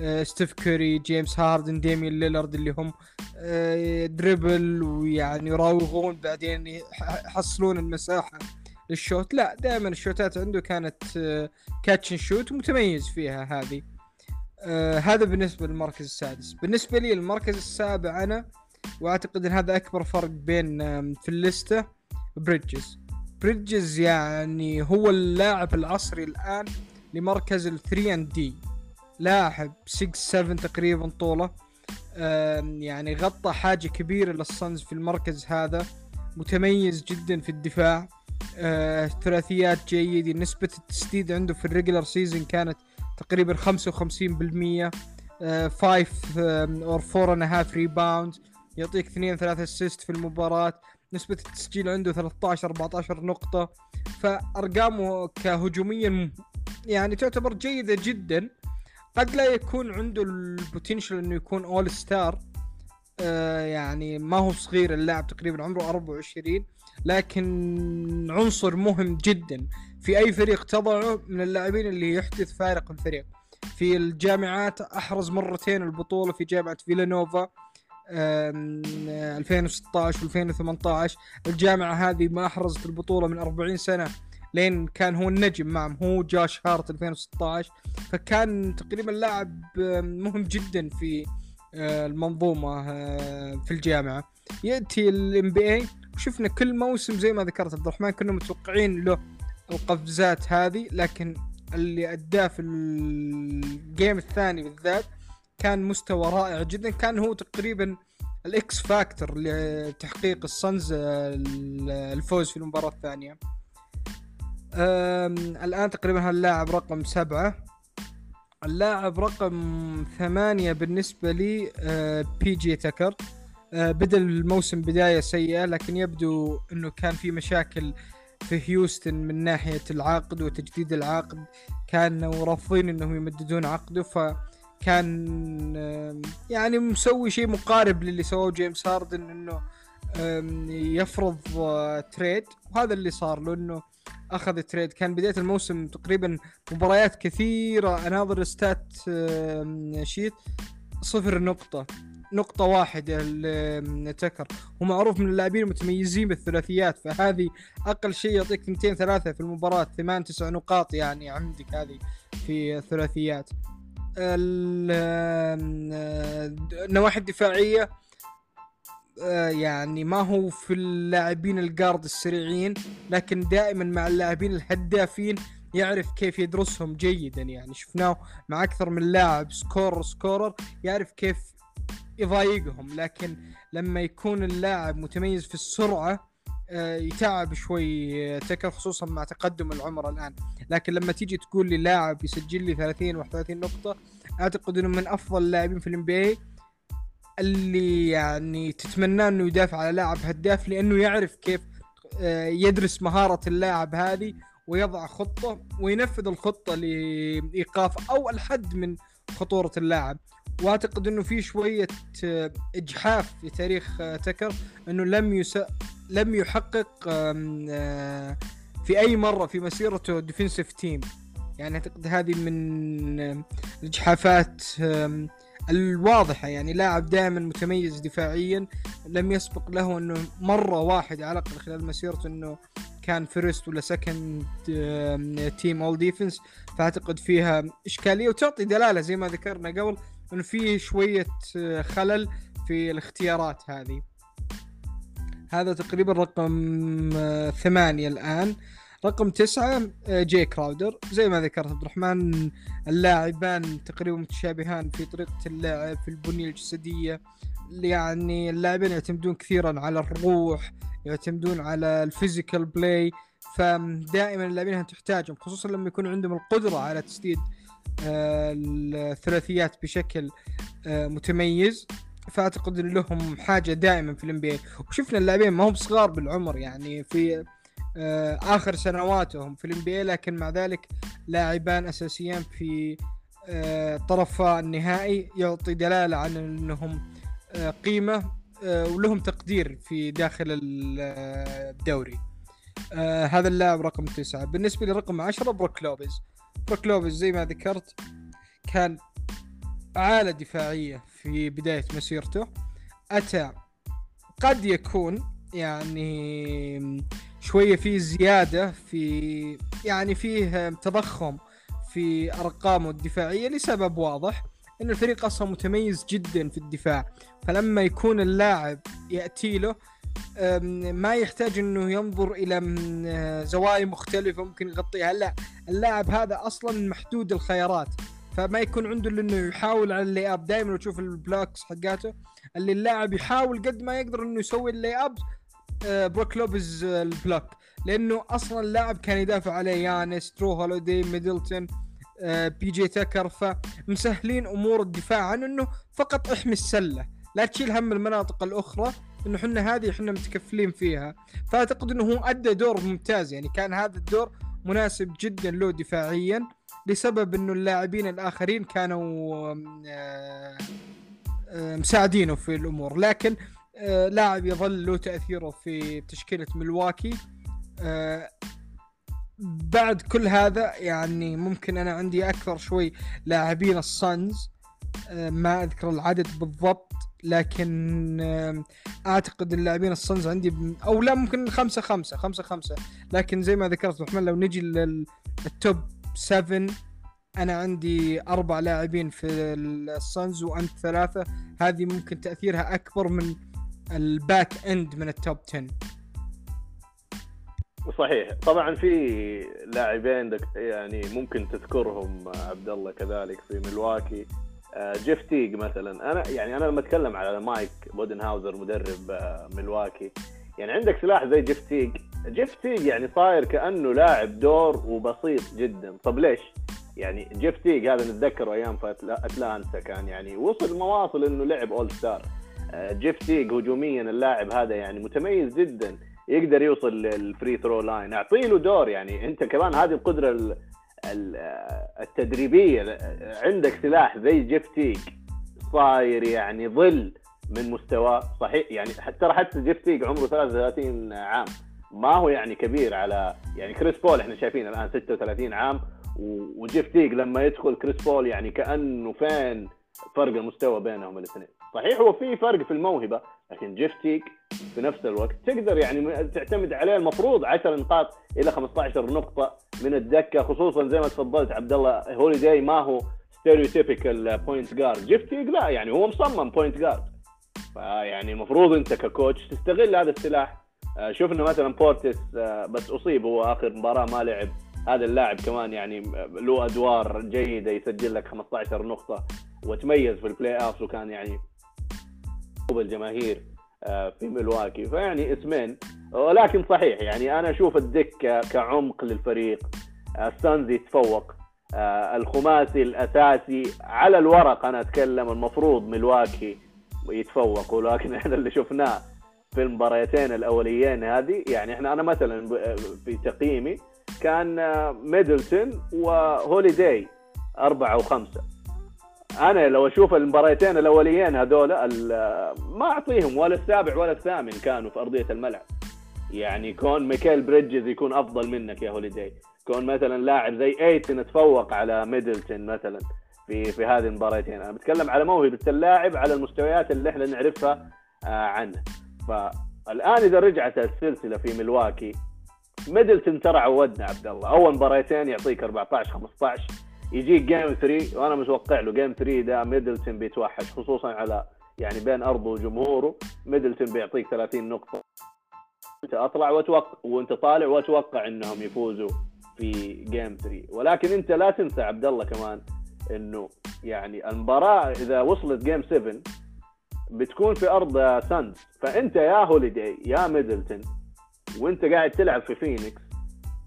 [SPEAKER 2] آه، ستيف كوري جيمس هاردن ديميان ليلارد اللي هم آه، dribble ويعني يراوغون بعدين يح- يحصلون المساحة. لل shot. لا دائما الشوتات عنده كانت catch shoot متميز فيها هذه. آه هذا بالنسبة للمركز السادس. بالنسبة لي المركز السابع أنا وأعتقد إن هذا أكبر فرق بين في الليسته بريدجز. بريدجز يعني هو اللاعب العصري الآن لمركز ال 3 and D لاعب 6 7 تقريبا طوله. يعني غطى حاجة كبيرة للصنز في المركز هذا. متميز جدا في الدفاع. آه، ثلاثيات جيد نسبة التسديد عنده في ال regular season كانت تقريبا 55% 5 or 4 and half rebound يعطيك 2 3 assist في المباراة. نسبة التسجيل عنده 13 14 نقطة. فأرقامه كهجوميا يعني تعتبر جيدة جدا. قد لا يكون عنده ال potential إنه يكون All-Star آه يعني ما هو صغير. اللاعب تقريبا عمره 24 لكن عنصر مهم جدا في أي فريق تضعه من اللاعبين اللي يحدث فارق الفريق. في الجامعات أحرز مرتين البطولة في جامعة فيلانوفا 2016 و 2018 الجامعة هذه ما أحرزت البطولة من 40 سنة لين كان هو النجم معهم هو جاش هارت 2016 فكان تقريبا لاعب مهم جدا في آه، المنظومة آه، في الجامعة. يأتي ال NBA وشفنا كل موسم زي ما ذكرت عبد الرحمن كنا متوقعين له القفزات هذه لكن اللي أداه في ال game الثاني بالذات كان مستوى رائع جدا. كان هو تقريبا ال X factor لتحقيق الصنز الفوز في المباراة الثانية. الآن تقريبا هاللاعب رقم سبعة. اللاعب رقم ثمانية بالنسبة لي بي جي تكر أه، بدأ الموسم بداية سيئة لكن يبدو إنه كان في مشاكل في هيوستن من ناحية العقد وتجديد العقد. كانوا رافضين إنهم يمددون عقده فكان يعني مسوي شيء مقارب للي سووه جيمس هاردن إنه يفرض trade. أه، وهذا اللي صار له إنه أخذ trade. كان بداية الموسم تقريبا مباريات كثيرة. أناظر stat sheet صفر نقطة. نقطة واحدة لتكر هو معروف من اللاعبين المتميزين بالثلاثيات فهذه أقل شيء يعطيك ثنتين ثلاثة في المباراة ثمان تسع نقاط يعني عندك هذه في الثلاثيات. النواحي الدفاعية آه، يعني ما هو في اللاعبين ال guard السريعين لكن دائما مع اللاعبين الهدافين يعرف كيف يدرسهم جيدا يعني. شفناه مع أكثر من لاعب score scorer يعرف كيف يضايقهم لكن لما يكون اللاعب متميز في السرعة آه، يتعب شوي تكر خصوصا مع تقدم العمر الآن. لكن لما تيجي تقول لي لاعب يسجل لي 30 31 نقطة أعتقد إنه من أفضل اللاعبين في الام اللي يعني تتمنى إنه يدافع على لاعب هداف لأنه يعرف كيف آه، يدرس مهارة اللاعب هذه ويضع خطة وينفذ الخطة لإيقاف أو الحد من خطورة اللاعب. واعتقد إنه في شوية آه، إجحاف في تاريخ آه، تكر إنه لم يس... لم يحقق في أي مرة في مسيرته defensive team يعني أعتقد هذه من الإجحافات الواضحة. يعني لاعب دائما متميز دفاعيا لم يسبق له إنه مرة واحدة على الأقل خلال مسيرته إنه كان first ولا second team all defense فأعتقد فيها إشكالية وتعطي دلالة زي ما ذكرنا قبل إنه في شوية آه، خلل في الاختيارات هذه. هذا تقريبا رقم آه، ثمانية الآن. رقم تسعة آه، جي كراودر. زي ما ذكرت عبد الرحمن اللاعبان تقريبا متشابهان في طريقة اللعب في البنية الجسدية يعني اللاعبين يعتمدون كثيرا على الروح يعتمدون على ال physical play فدائما اللاعبين تحتاجهم خصوصا لما يكون عندهم القدرة على تسديد آه، الثلاثيات بشكل آه، متميز. فأعتقد إن لهم حاجة دائما في ال NBA وشفنا اللاعبين ما هم صغار بالعمر يعني في آه، آخر سنواتهم في ال NBA لكن مع ذلك لاعبان اساسيان في طرفا النهائي يعطي دلالة عن إنهم قيمة ولهم تقدير في داخل الدوري. هذا اللاعب رقم تسعة. بالنسبة لرقم عشرة بروك لوبيز. بروك لوبيز زي ما ذكرت كان عالة دفاعية في بداية مسيرته. أتى قد يكون يعني شوية في زيادة في يعني فيه تضخم في أرقامه الدفاعية لسبب واضح. إن الفريق أصلا متميز جدا في الدفاع فلما يكون اللاعب يأتي له ما يحتاج إنه ينظر إلى زوايا مختلفة ممكن يغطيها لا اللاعب هذا أصلا محدود الخيارات فما يكون عنده إلا إنه يحاول على ال layup. دائما تشوف ال blocks حقاته اللي اللاعب يحاول قد ما يقدر إنه يسوي ال layup آه، بروك لوبز ال block لأنه أصلا اللاعب كان يدافع عليه يانس جرو هوليدي ميدلتون. بي جي تكر فمسهلين أمور الدفاع عن إنه فقط إحمي السلة لا تشيل هم المناطق الأخرى إنه إحنا هذه إحنا متكفلين فيها. فأعتقد إنه هو أدى دور ممتاز يعني كان هذا الدور مناسب جدا له دفاعيا لسبب إنه اللاعبين الآخرين كانوا مساعدينه في الأمور. لكن لاعب يظل له تأثيره في تشكيلة ملواكي بعد كل هذا يعني ممكن أنا عندي أكثر شوي لاعبين الصنز ما أذكر العدد بالضبط لكن أعتقد اللاعبين الصنز عندي أو لا ممكن خمسة خمسة خمسة خمسة. لكن زي ما ذكرت محمد لو نجي لل top 7 أنا عندي أربع لاعبين في الصنز وأنت ثلاثة. هذه ممكن تأثيرها أكبر من ال back end من ال top 10
[SPEAKER 1] صحيح. طبعا في لاعبين يعني ممكن تذكرهم عبد الله كذلك في ملواكي آه، جيف تيج مثلا. أنا يعني أنا لما أتكلم على مايك بودنهاوزر مدرب آه، ملواكي يعني عندك سلاح زي جيف تيج جيف تيج يعني صاير كأنه لاعب دور وبسيط جدا. طب ليش؟ يعني جيف تيج هذا نتذكره أيام في أتلانتا كان يعني وصل مواصل إنه لعب all star آه، جيف تيج هجوميا اللاعب هذا يعني متميز جدا. يقدر يوصل لل free throw line اعطي له دور يعني. أنت كمان هذه القدرة التدريبية عندك سلاح زي جيف تيج صاير يعني ظل من مستواه صحيح. يعني ترى حتى جيف تيج عمره 33 عام. ما هو يعني كبير على يعني كريس بول إحنا شايفين الآن 36 عام. وجيف تيج لما يدخل كريس بول يعني كأنه فين فرق المستوى بينهم الاثنين. صحيح هو في فرق في الموهبة لكن جيف تيج في نفس الوقت تقدر يعني تعتمد عليه المفروض 10 نقاط إلى 15 نقطة من الدكة خصوصا زي ما تفضلت عبد الله هوليداي ما هو stereotypical point guard جيف تيج لا يعني هو مصمم point guard فيعني المفروض أنت ك coach تستغل هذا السلاح. آه، شفنا مثلا بورتيس آه، بس أصيب هو آخر مباراة ما لعب. هذا اللاعب كمان يعني له أدوار جيدة يسجل لك 15 نقطة وتميز في ال playoff وكان يعني الجماهير آه، في ملواكي. فيعني اسمين ولكن صحيح يعني أنا أشوف الدكه كعمق للفريق. الصنز يتفوق آه، الخماسي الأساسي على الورق أنا أتكلم المفروض ملواكي يتفوق ولكن إحنا اللي شفناه في المباريتين الأوليين هذه يعني إحنا أنا مثلا في تقييمي كان ميدلتون وهوليداي أربعة وخمسة. أنا لو أشوف المباريتين الأوليين هذول ما أعطيهم ولا السابع ولا الثامن كانوا في أرضية الملعب. يعني كون ميكيل بريدجز يكون أفضل منك يا هوليداي. كون مثلا لاعب زي إيتن تفوق على ميدلتون مثلا في في هذه المباريتين. أنا بتكلم على موهبة اللاعب على المستويات اللي إحنا نعرفها آه، عنه. فالآن إذا رجعت السلسلة في ملواكي ميدلتون ترى عودنا عبد الله. أول مباريتين يعطيك 14 15 يجيك game 3 وأنا متوقع له game 3 ده ميدلتون بيتوحش خصوصا على يعني بين ارضه وجمهوره. ميدلتون بيعطيك 30 نقطة. أنت أطلع وأتوقع وأنت طالع وأتوقع إنهم يفوزوا في game 3 ولكن أنت لا تنسى عبد الله كمان إنه يعني المباراة إذا وصلت game 7 بتكون في أرض صنز فأنت يا هوليداي يا ميدلتون وأنت قاعد تلعب في فينيكس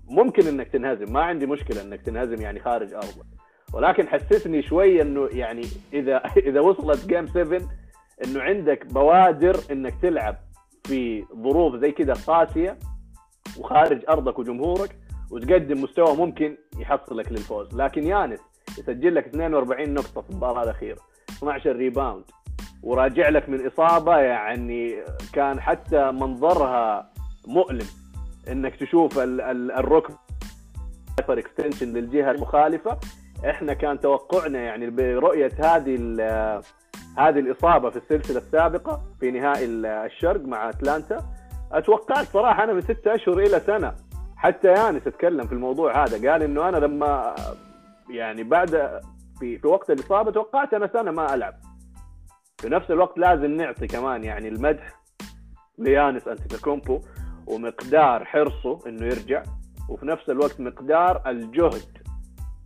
[SPEAKER 1] ممكن إنك تنهزم. ما عندي مشكلة إنك تنهزم يعني خارج أرضك. ولكن حسسني شوي إنه يعني إذا إذا وصلت game 7 إنه عندك بوادر إنك تلعب في ظروف زي كذا قاسية وخارج أرضك وجمهورك وتقدم مستوى ممكن يحصلك للفوز. لكن يانس يسجل لك 42 نقطة في المباراة الأخيرة 12 rebound وراجع لك من إصابة يعني كان حتى منظرها مؤلم. إنك تشوف الركب hyperextension للجهة المخالفة. إحنا كان توقعنا يعني برؤية هذه هذه الإصابة في السلسلة السابقة في نهائي الشرق مع أتلانتا. أتوقعت صراحة أنا من ستة أشهر إلى سنة. حتى يانس اتكلم في الموضوع هذا. قال إنه أنا لما يعني بعد في في وقت الإصابة توقعت أنا سنة ما ألعب. في نفس الوقت لازم نعطي كمان يعني المدح ليانس انتيتاكومبو ومقدار حرصه إنه يرجع وفي نفس الوقت مقدار الجهد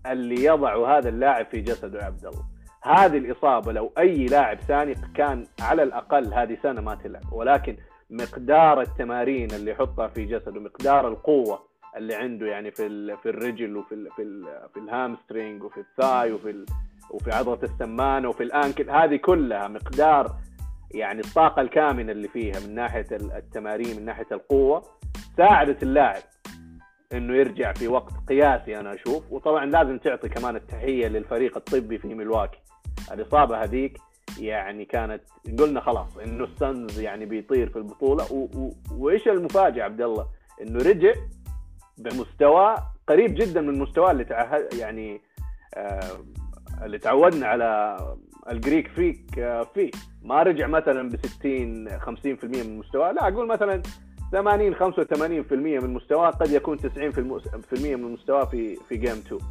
[SPEAKER 1] اللي يضعه هذا اللاعب في جسده يا عبد الله. هذه الإصابة لو أي لاعب ثاني كان على الأقل هذه سنة ما تلعب ولكن مقدار التمارين اللي يحطها في جسده مقدار القوة اللي عنده يعني في في الرجل وفي ال في ال في ال hamstring وفي ال thigh وفي وفي عضلة السمانة وفي الآنكل هذه كلها مقدار يعني الطاقة الكامنة اللي فيها من ناحية التمارين من ناحية القوة ساعدت اللاعب إنه يرجع في وقت قياسي أنا أشوف. وطبعا لازم تعطي كمان التحية للفريق الطبي في ميلواكي. الإصابة هذيك يعني كانت قلنا خلاص إنه السنز يعني بيطير في البطولة. و... و... وإيش المفاجأة عبد الله؟ إنه رجع بمستوى قريب جدا من مستواه اللي تعهد يعني آه اللي تعودنا على ال Greek Freak آه فيه ما رجع مثلا ب 60 50% من مستواه. لا أقول مثلا 80 85% من مستواه قد يكون 90% من مستواه في في game 2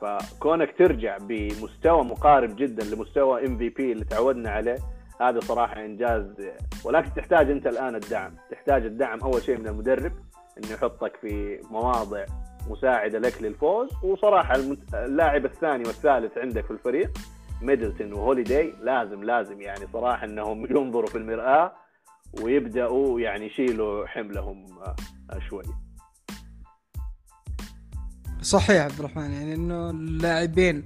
[SPEAKER 1] فكونك ترجع بمستوى مقارب جدا لمستوى MVP اللي تعودنا عليه هذا صراحة إنجاز. ولكن تحتاج أنت الآن الدعم. تحتاج الدعم أول شيء من المدرب إنه يحطك في مواضع مساعدة لك للفوز وصراحة اللاعب الثاني والثالث عندك في الفريق. ميدلتون وهوليداي لازم لازم يعني صراحة إنهم ينظروا في المرآة ويبدأوا يعني يشيلوا حملهم شوي.
[SPEAKER 2] صحيح عبد الرحمن يعني إنه اللاعبين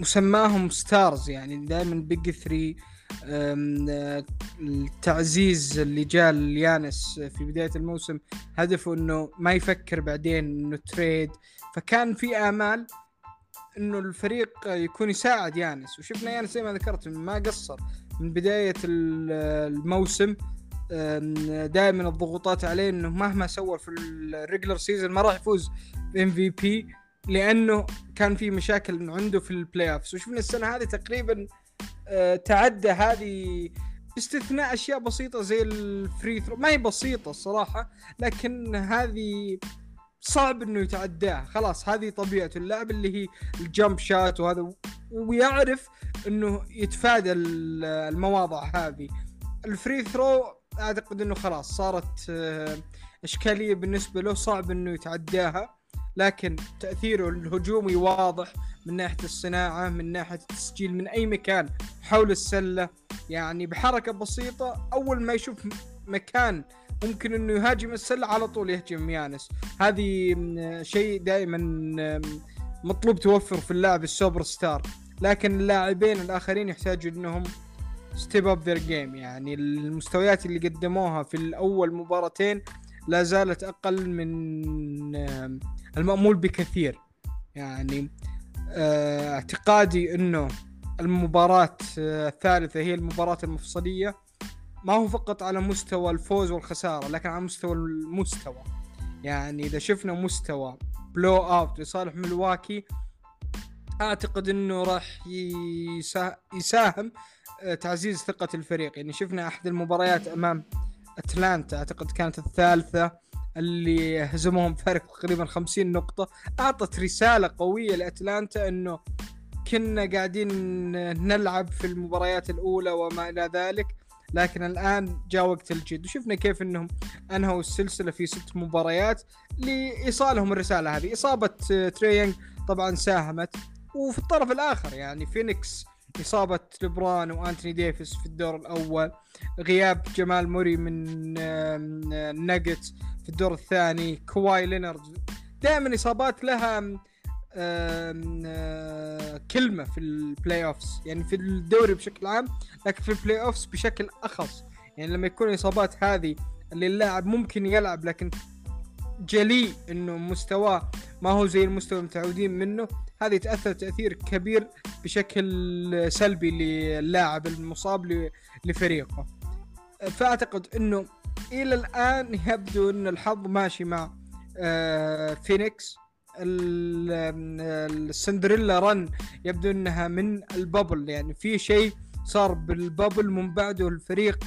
[SPEAKER 2] مسماهم stars يعني دائما big three التعزيز اللي جاء ليانس في بداية الموسم هدفه إنه ما يفكر بعدين إنه trade فكان في آمال إنه الفريق يكون يساعد يانس. وشفنا يانس زي ما ذكرت ما قصر. من بداية الموسم دائما الضغوطات عليه إنه مهما سوى في ال regular season ما راح يفوز ب MVP لأنه كان في مشاكل عنده في ال playoffs وشفنا السنة هذه تقريبا آه، تعدى هذه باستثناء أشياء بسيطة زي ال free throw ما هي بسيطة الصراحة لكن هذه صعب إنه يتعداها خلاص هذه طبيعة اللاعب اللي هي ال jump shot وهذا. ويعرف إنه يتفادى المواضع هذه. ال free throw أعتقد إنه خلاص صارت آه، إشكالية بالنسبة له. صعب إنه يتعداها. لكن تأثيره الهجومي واضح من ناحية الصناعة من ناحية التسجيل من أي مكان حول السلة. يعني بحركة بسيطة أول ما يشوف مكان ممكن إنه يهاجم السلة على طول يهجم يانس هذه شيء دائما مطلوب توفر في اللاعب السوبر ستار. لكن اللاعبين الآخرين يحتاجوا إنهم step up their game يعني المستويات اللي قدموها في الأول مباراتين لا زالت أقل من المأمول بكثير. يعني آه، اعتقادي إنه المباراة آه، الثالثة هي المباراة المفصلية. ما هو فقط على مستوى الفوز والخسارة لكن على مستوى المستوى. يعني إذا شفنا مستوى بلو أوت لصالح ملواكي أعتقد أنه راح يساهم آه، تعزيز ثقة الفريق. يعني شفنا أحد المباريات أمام أتلانتا أعتقد كانت الثالثة اللي هزموهم فرق تقريبا 50 نقطة. أعطت رسالة قوية لأتلانتا أنه كنا قاعدين نلعب في المباريات الأولى وما إلى ذلك. لكن الآن جاء وقت الجد. وشفنا كيف أنهم أنهوا السلسلة في ست مباريات لإيصالهم الرسالة هذه. إصابة ترينج طبعا ساهمت. وفي الطرف الآخر يعني فينيكس إصابة لبران وأنتوني ديفيس في الدور الأول. غياب جمال موري من الناجتس في الدور الثاني. كواي لينارد دائما إصابات لها آه، كلمة في ال playoffs يعني في الدوري بشكل عام لكن في ال playoffs بشكل أخص. يعني لما يكون الإصابات هذه اللي اللاعب ممكن يلعب لكن جلي إنه مستواه ما هو زي المستوى المتعودين منه هذه تأثر تأثير كبير بشكل سلبي للاعب المصاب لفريقه. فأعتقد إنه إلى الآن يبدو إن الحظ ماشي مع آه، فينيكس. ال Cinderella run يبدو إنها من ال bubble. يعني في شيء صار بال bubble من بعده الفريق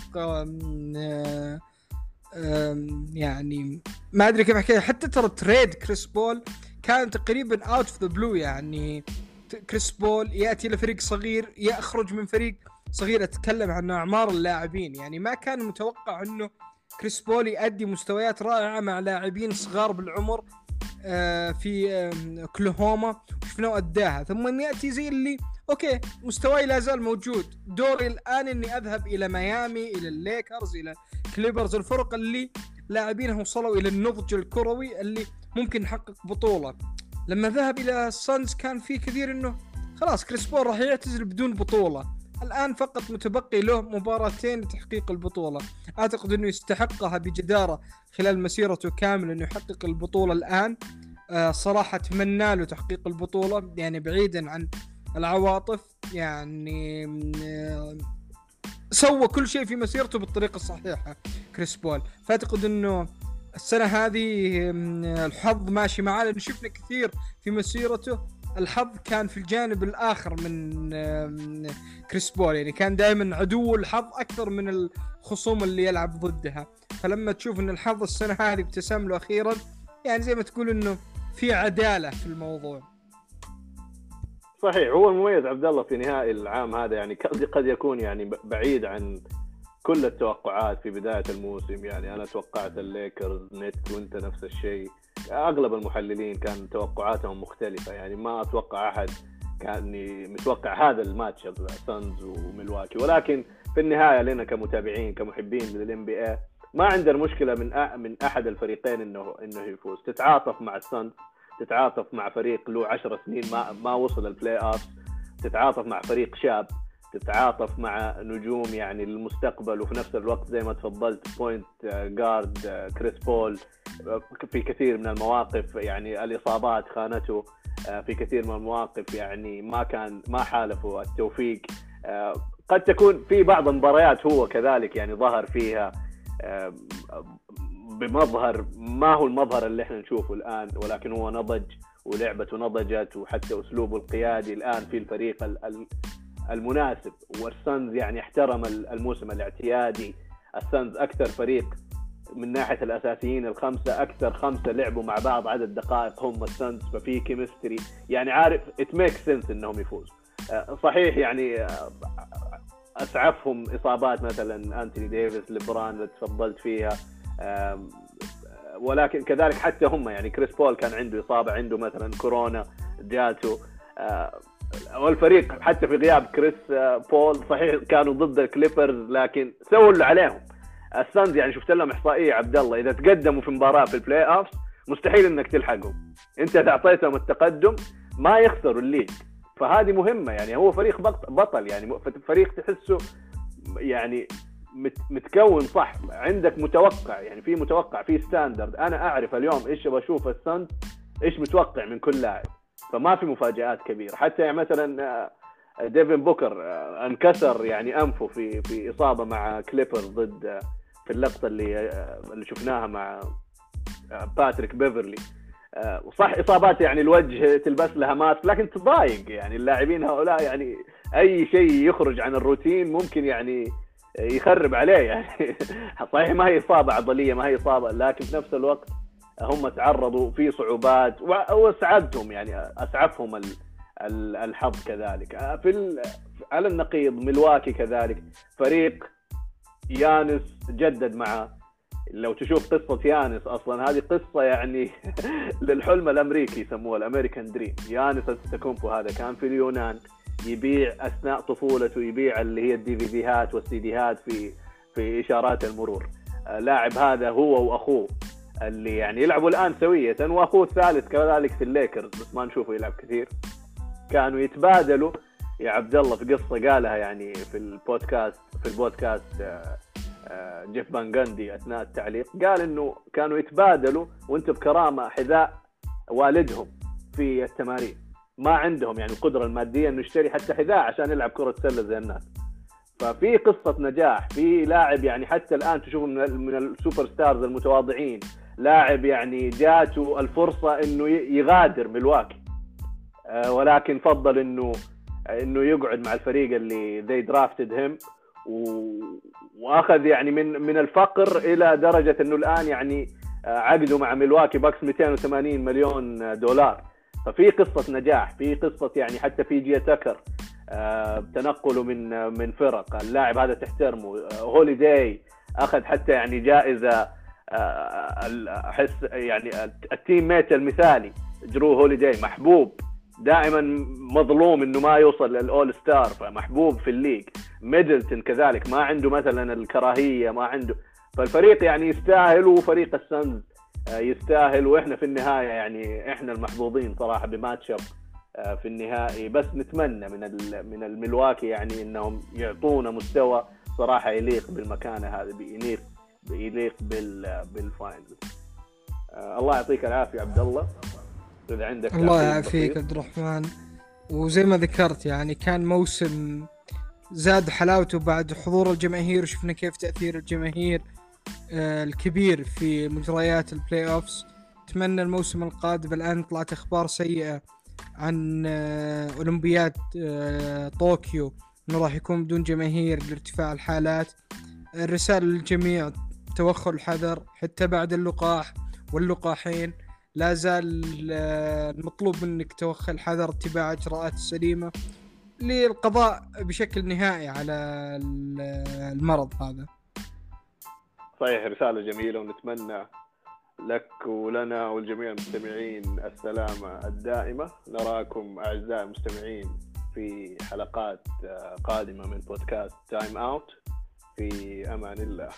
[SPEAKER 2] يعني ما أدري كيف احكي حتى ترى trade كريس بول كان تقريبا out of the blue يعني كريس بول يأتي لفريق صغير يخرج من فريق صغير أتكلم عن أعمار اللاعبين. يعني ما كان متوقع إنه كريس بول يؤدي مستويات رائعة مع لاعبين صغار بالعمر. في أوكلاهوما شفناه أداها. ثم يأتي زي اللي okay مستواي لا زال موجود. دوري الآن إني أذهب إلى ميامي إلى الليكرز إلى كليبرز. الفرق اللي لاعبينها وصلوا إلى النضج الكروي اللي ممكن يحقق بطولة. لما ذهب إلى السانز كان في كثير إنه خلاص كريس بول راح يعتزل بدون بطولة. الآن فقط متبقي له مباراتين لتحقيق البطولة. أعتقد إنه يستحقها بجدارة خلال مسيرته كامله إنه يحقق البطولة الآن. آه، صراحة أتمنى له تحقيق البطولة يعني بعيدا عن العواطف يعني آه، سوى كل شيء في مسيرته بالطريقة الصحيحة كريس بول. فأعتقد إنه السنة هذه الحظ ماشي معاه لأنه شفنا كثير في مسيرته. الحظ كان في الجانب الآخر من كريس بول يعني كان دائما عدو الحظ أكثر من الخصوم اللي يلعب ضدها. فلما تشوف إن الحظ السنة هذه ابتسم له أخيرا يعني زي ما تقول إنه في عدالة في الموضوع.
[SPEAKER 1] صحيح هو المميز عبد الله في نهائي العام هذا يعني قد يكون يعني بعيد عن كل التوقعات في بداية الموسم. يعني أنا توقعت الليكرز نتس وانت نفس الشيء. أغلب المحللين كان توقعاتهم مختلفة. يعني ما أتوقع أحد كان متوقع هذا الماتش سانز وملواكي ولكن في النهاية لنا كمتابعين كمحبين لل NBA ما عندنا مشكلة من من أحد الفريقين إنه إنه يفوز. تتعاطف مع السانز تتعاطف مع فريق له 10 سنين ما ما وصل ال playoff تتعاطف مع فريق شاب. تتعاطف مع نجوم يعني للمستقبل وفي نفس الوقت زي ما تفضلت point guard كريس بول في كثير من المواقف يعني الإصابات خانته آه، في كثير من المواقف يعني ما كان ما حالفه التوفيق. آه، قد تكون في بعض المباريات هو كذلك يعني ظهر فيها آه، بمظهر ما هو المظهر اللي إحنا نشوفه الآن ولكن هو نضج ولعبته نضجت وحتى أسلوبه القيادي الآن في الفريق المناسب والسانز يعني احترم الموسم الاعتيادي. السانز أكثر فريق من ناحية الأساسيين الخمسة أكثر خمسة لعبوا مع بعض عدد دقائق هم السانز ففي chemistry يعني عارف it make sense إنهم يفوزوا. آه، صحيح يعني آه، أسعفهم إصابات مثلا أنتوني ديفيس ليبران اللي تفضلت فيها. ولكن كذلك حتى هم يعني كريس بول كان عنده إصابة عنده مثلا كورونا جاته آه، والفريق حتى في غياب كريس بول صحيح كانوا ضد الكليبرز لكن سووا اللي عليهم. الـ Suns يعني شفت لهم إحصائية عبد الله إذا تقدموا في مباراة في ال playoff مستحيل إنك تلحقهم. أنت إذا أعطيتهم التقدم ما يخسروا ال lead. فهذه مهمة يعني هو فريق بطل يعني فريق تحسه يعني متكون صح عندك متوقع يعني في متوقع في standard أنا أعرف اليوم إيش بشوف الـ Suns إيش متوقع من كل لاعب. فما في مفاجآت كبيرة. حتى يعني مثلا آه، ديفن بوكر آه، انكسر يعني أنفه في في إصابة مع كليبرز ضد آه، في اللقطة اللي اللي شفناها مع باتريك بيفرلي. وصح إصابات يعني الوجه تلبس لها mask لكن تضايق يعني اللاعبين هؤلاء يعني أي شيء يخرج عن الروتين ممكن يعني يخرب عليه يعني. صحيح ما هي إصابة عضلية ما هي إصابة لكن في نفس الوقت هم تعرضوا في صعوبات واسعدهم يعني أسعفهم الحظ كذلك. في على النقيض ملواكي كذلك. فريق يانس جدد معه. لو تشوف قصة يانس أصلا هذه قصة يعني للحلم الأمريكي يسموه الأمريكان دريم. يانس أنتكومبو هذا كان في اليونان يبيع أثناء طفولته يبيع اللي هي ال DVD هات في في إشارات المرور. لاعب هذا هو وأخوه. اللي يعني يلعبوا الآن سوية وأخوه الثالث كذلك في الليكرز بس ما نشوفه يلعب كثير. كانوا يتبادلوا. يا عبد الله في قصة قالها يعني في البودكاست في البودكاست آه، آه، جيف فان جاندي أثناء التعليق. قال إنه كانوا يتبادلوا وأنت بكرامة حذاء والدهم في التمارين. ما عندهم يعني القدرة المادية إنه يشتري حتى حذاء عشان يلعب كرة سلة زي الناس. ففي قصة نجاح في لاعب يعني حتى الآن تشوفه من ال superstars المتواضعين. لاعب يعني جاته الفرصة إنه يغادر ميلواكي. آه، ولكن فضل إنه إنه يقعد مع الفريق اللي they drafted him. وأخذ يعني من من الفقر إلى درجة إنه الآن يعني آه، عقده مع ميلواكي باكس 280 مليون دولار. ففي قصة نجاح في قصة يعني حتى في جي تكر آه، تنقله من من فرق. اللاعب هذا تحترمه. هوليداي أخذ حتى يعني جائزة أحس يعني ال teammate المثالي جرو هوليداي محبوب دائما مظلوم إنه ما يوصل لل All-Star فمحبوب في ال league. ميدلتون كذلك ما عنده مثلا الكراهية ما عنده. فالفريق يعني يستاهل وفريق السنز آه، يستاهل. وإحنا في النهاية يعني إحنا المحظوظين صراحة ب matchup آه، في النهائي. بس نتمنى من من الملواكي يعني إنهم يعطونا مستوى صراحة يليق بالمكانة هذه يليق يليق بال بال final. آه الله يعطيك العافية عبد الله
[SPEAKER 2] إذا عندك الله يعافيك عبد الرحمن. وزي ما ذكرت يعني كان موسم زاد حلاوته بعد حضور الجماهير وشفنا كيف تأثير الجماهير آه الكبير في مجريات ال playoffs اتمنى الموسم القادم الآن طلعت أخبار سيئة عن آه، أولمبياد آه، طوكيو. إنه راح يكون بدون جماهير لارتفاع الحالات. الرسالة للجميع توخوا الحذر حتى بعد اللقاح واللقاحين لا زال آه، المطلوب منك توخي الحذر اتباع الاجراءات السليمة للقضاء بشكل نهائي على المرض هذا.
[SPEAKER 1] صحيح رسالة جميلة ونتمنى لك ولنا ولجميع المستمعين السلامة الدائمة. نراكم أعزائي المستمعين في حلقات قادمة من بودكاست تايم أوت في أمان الله.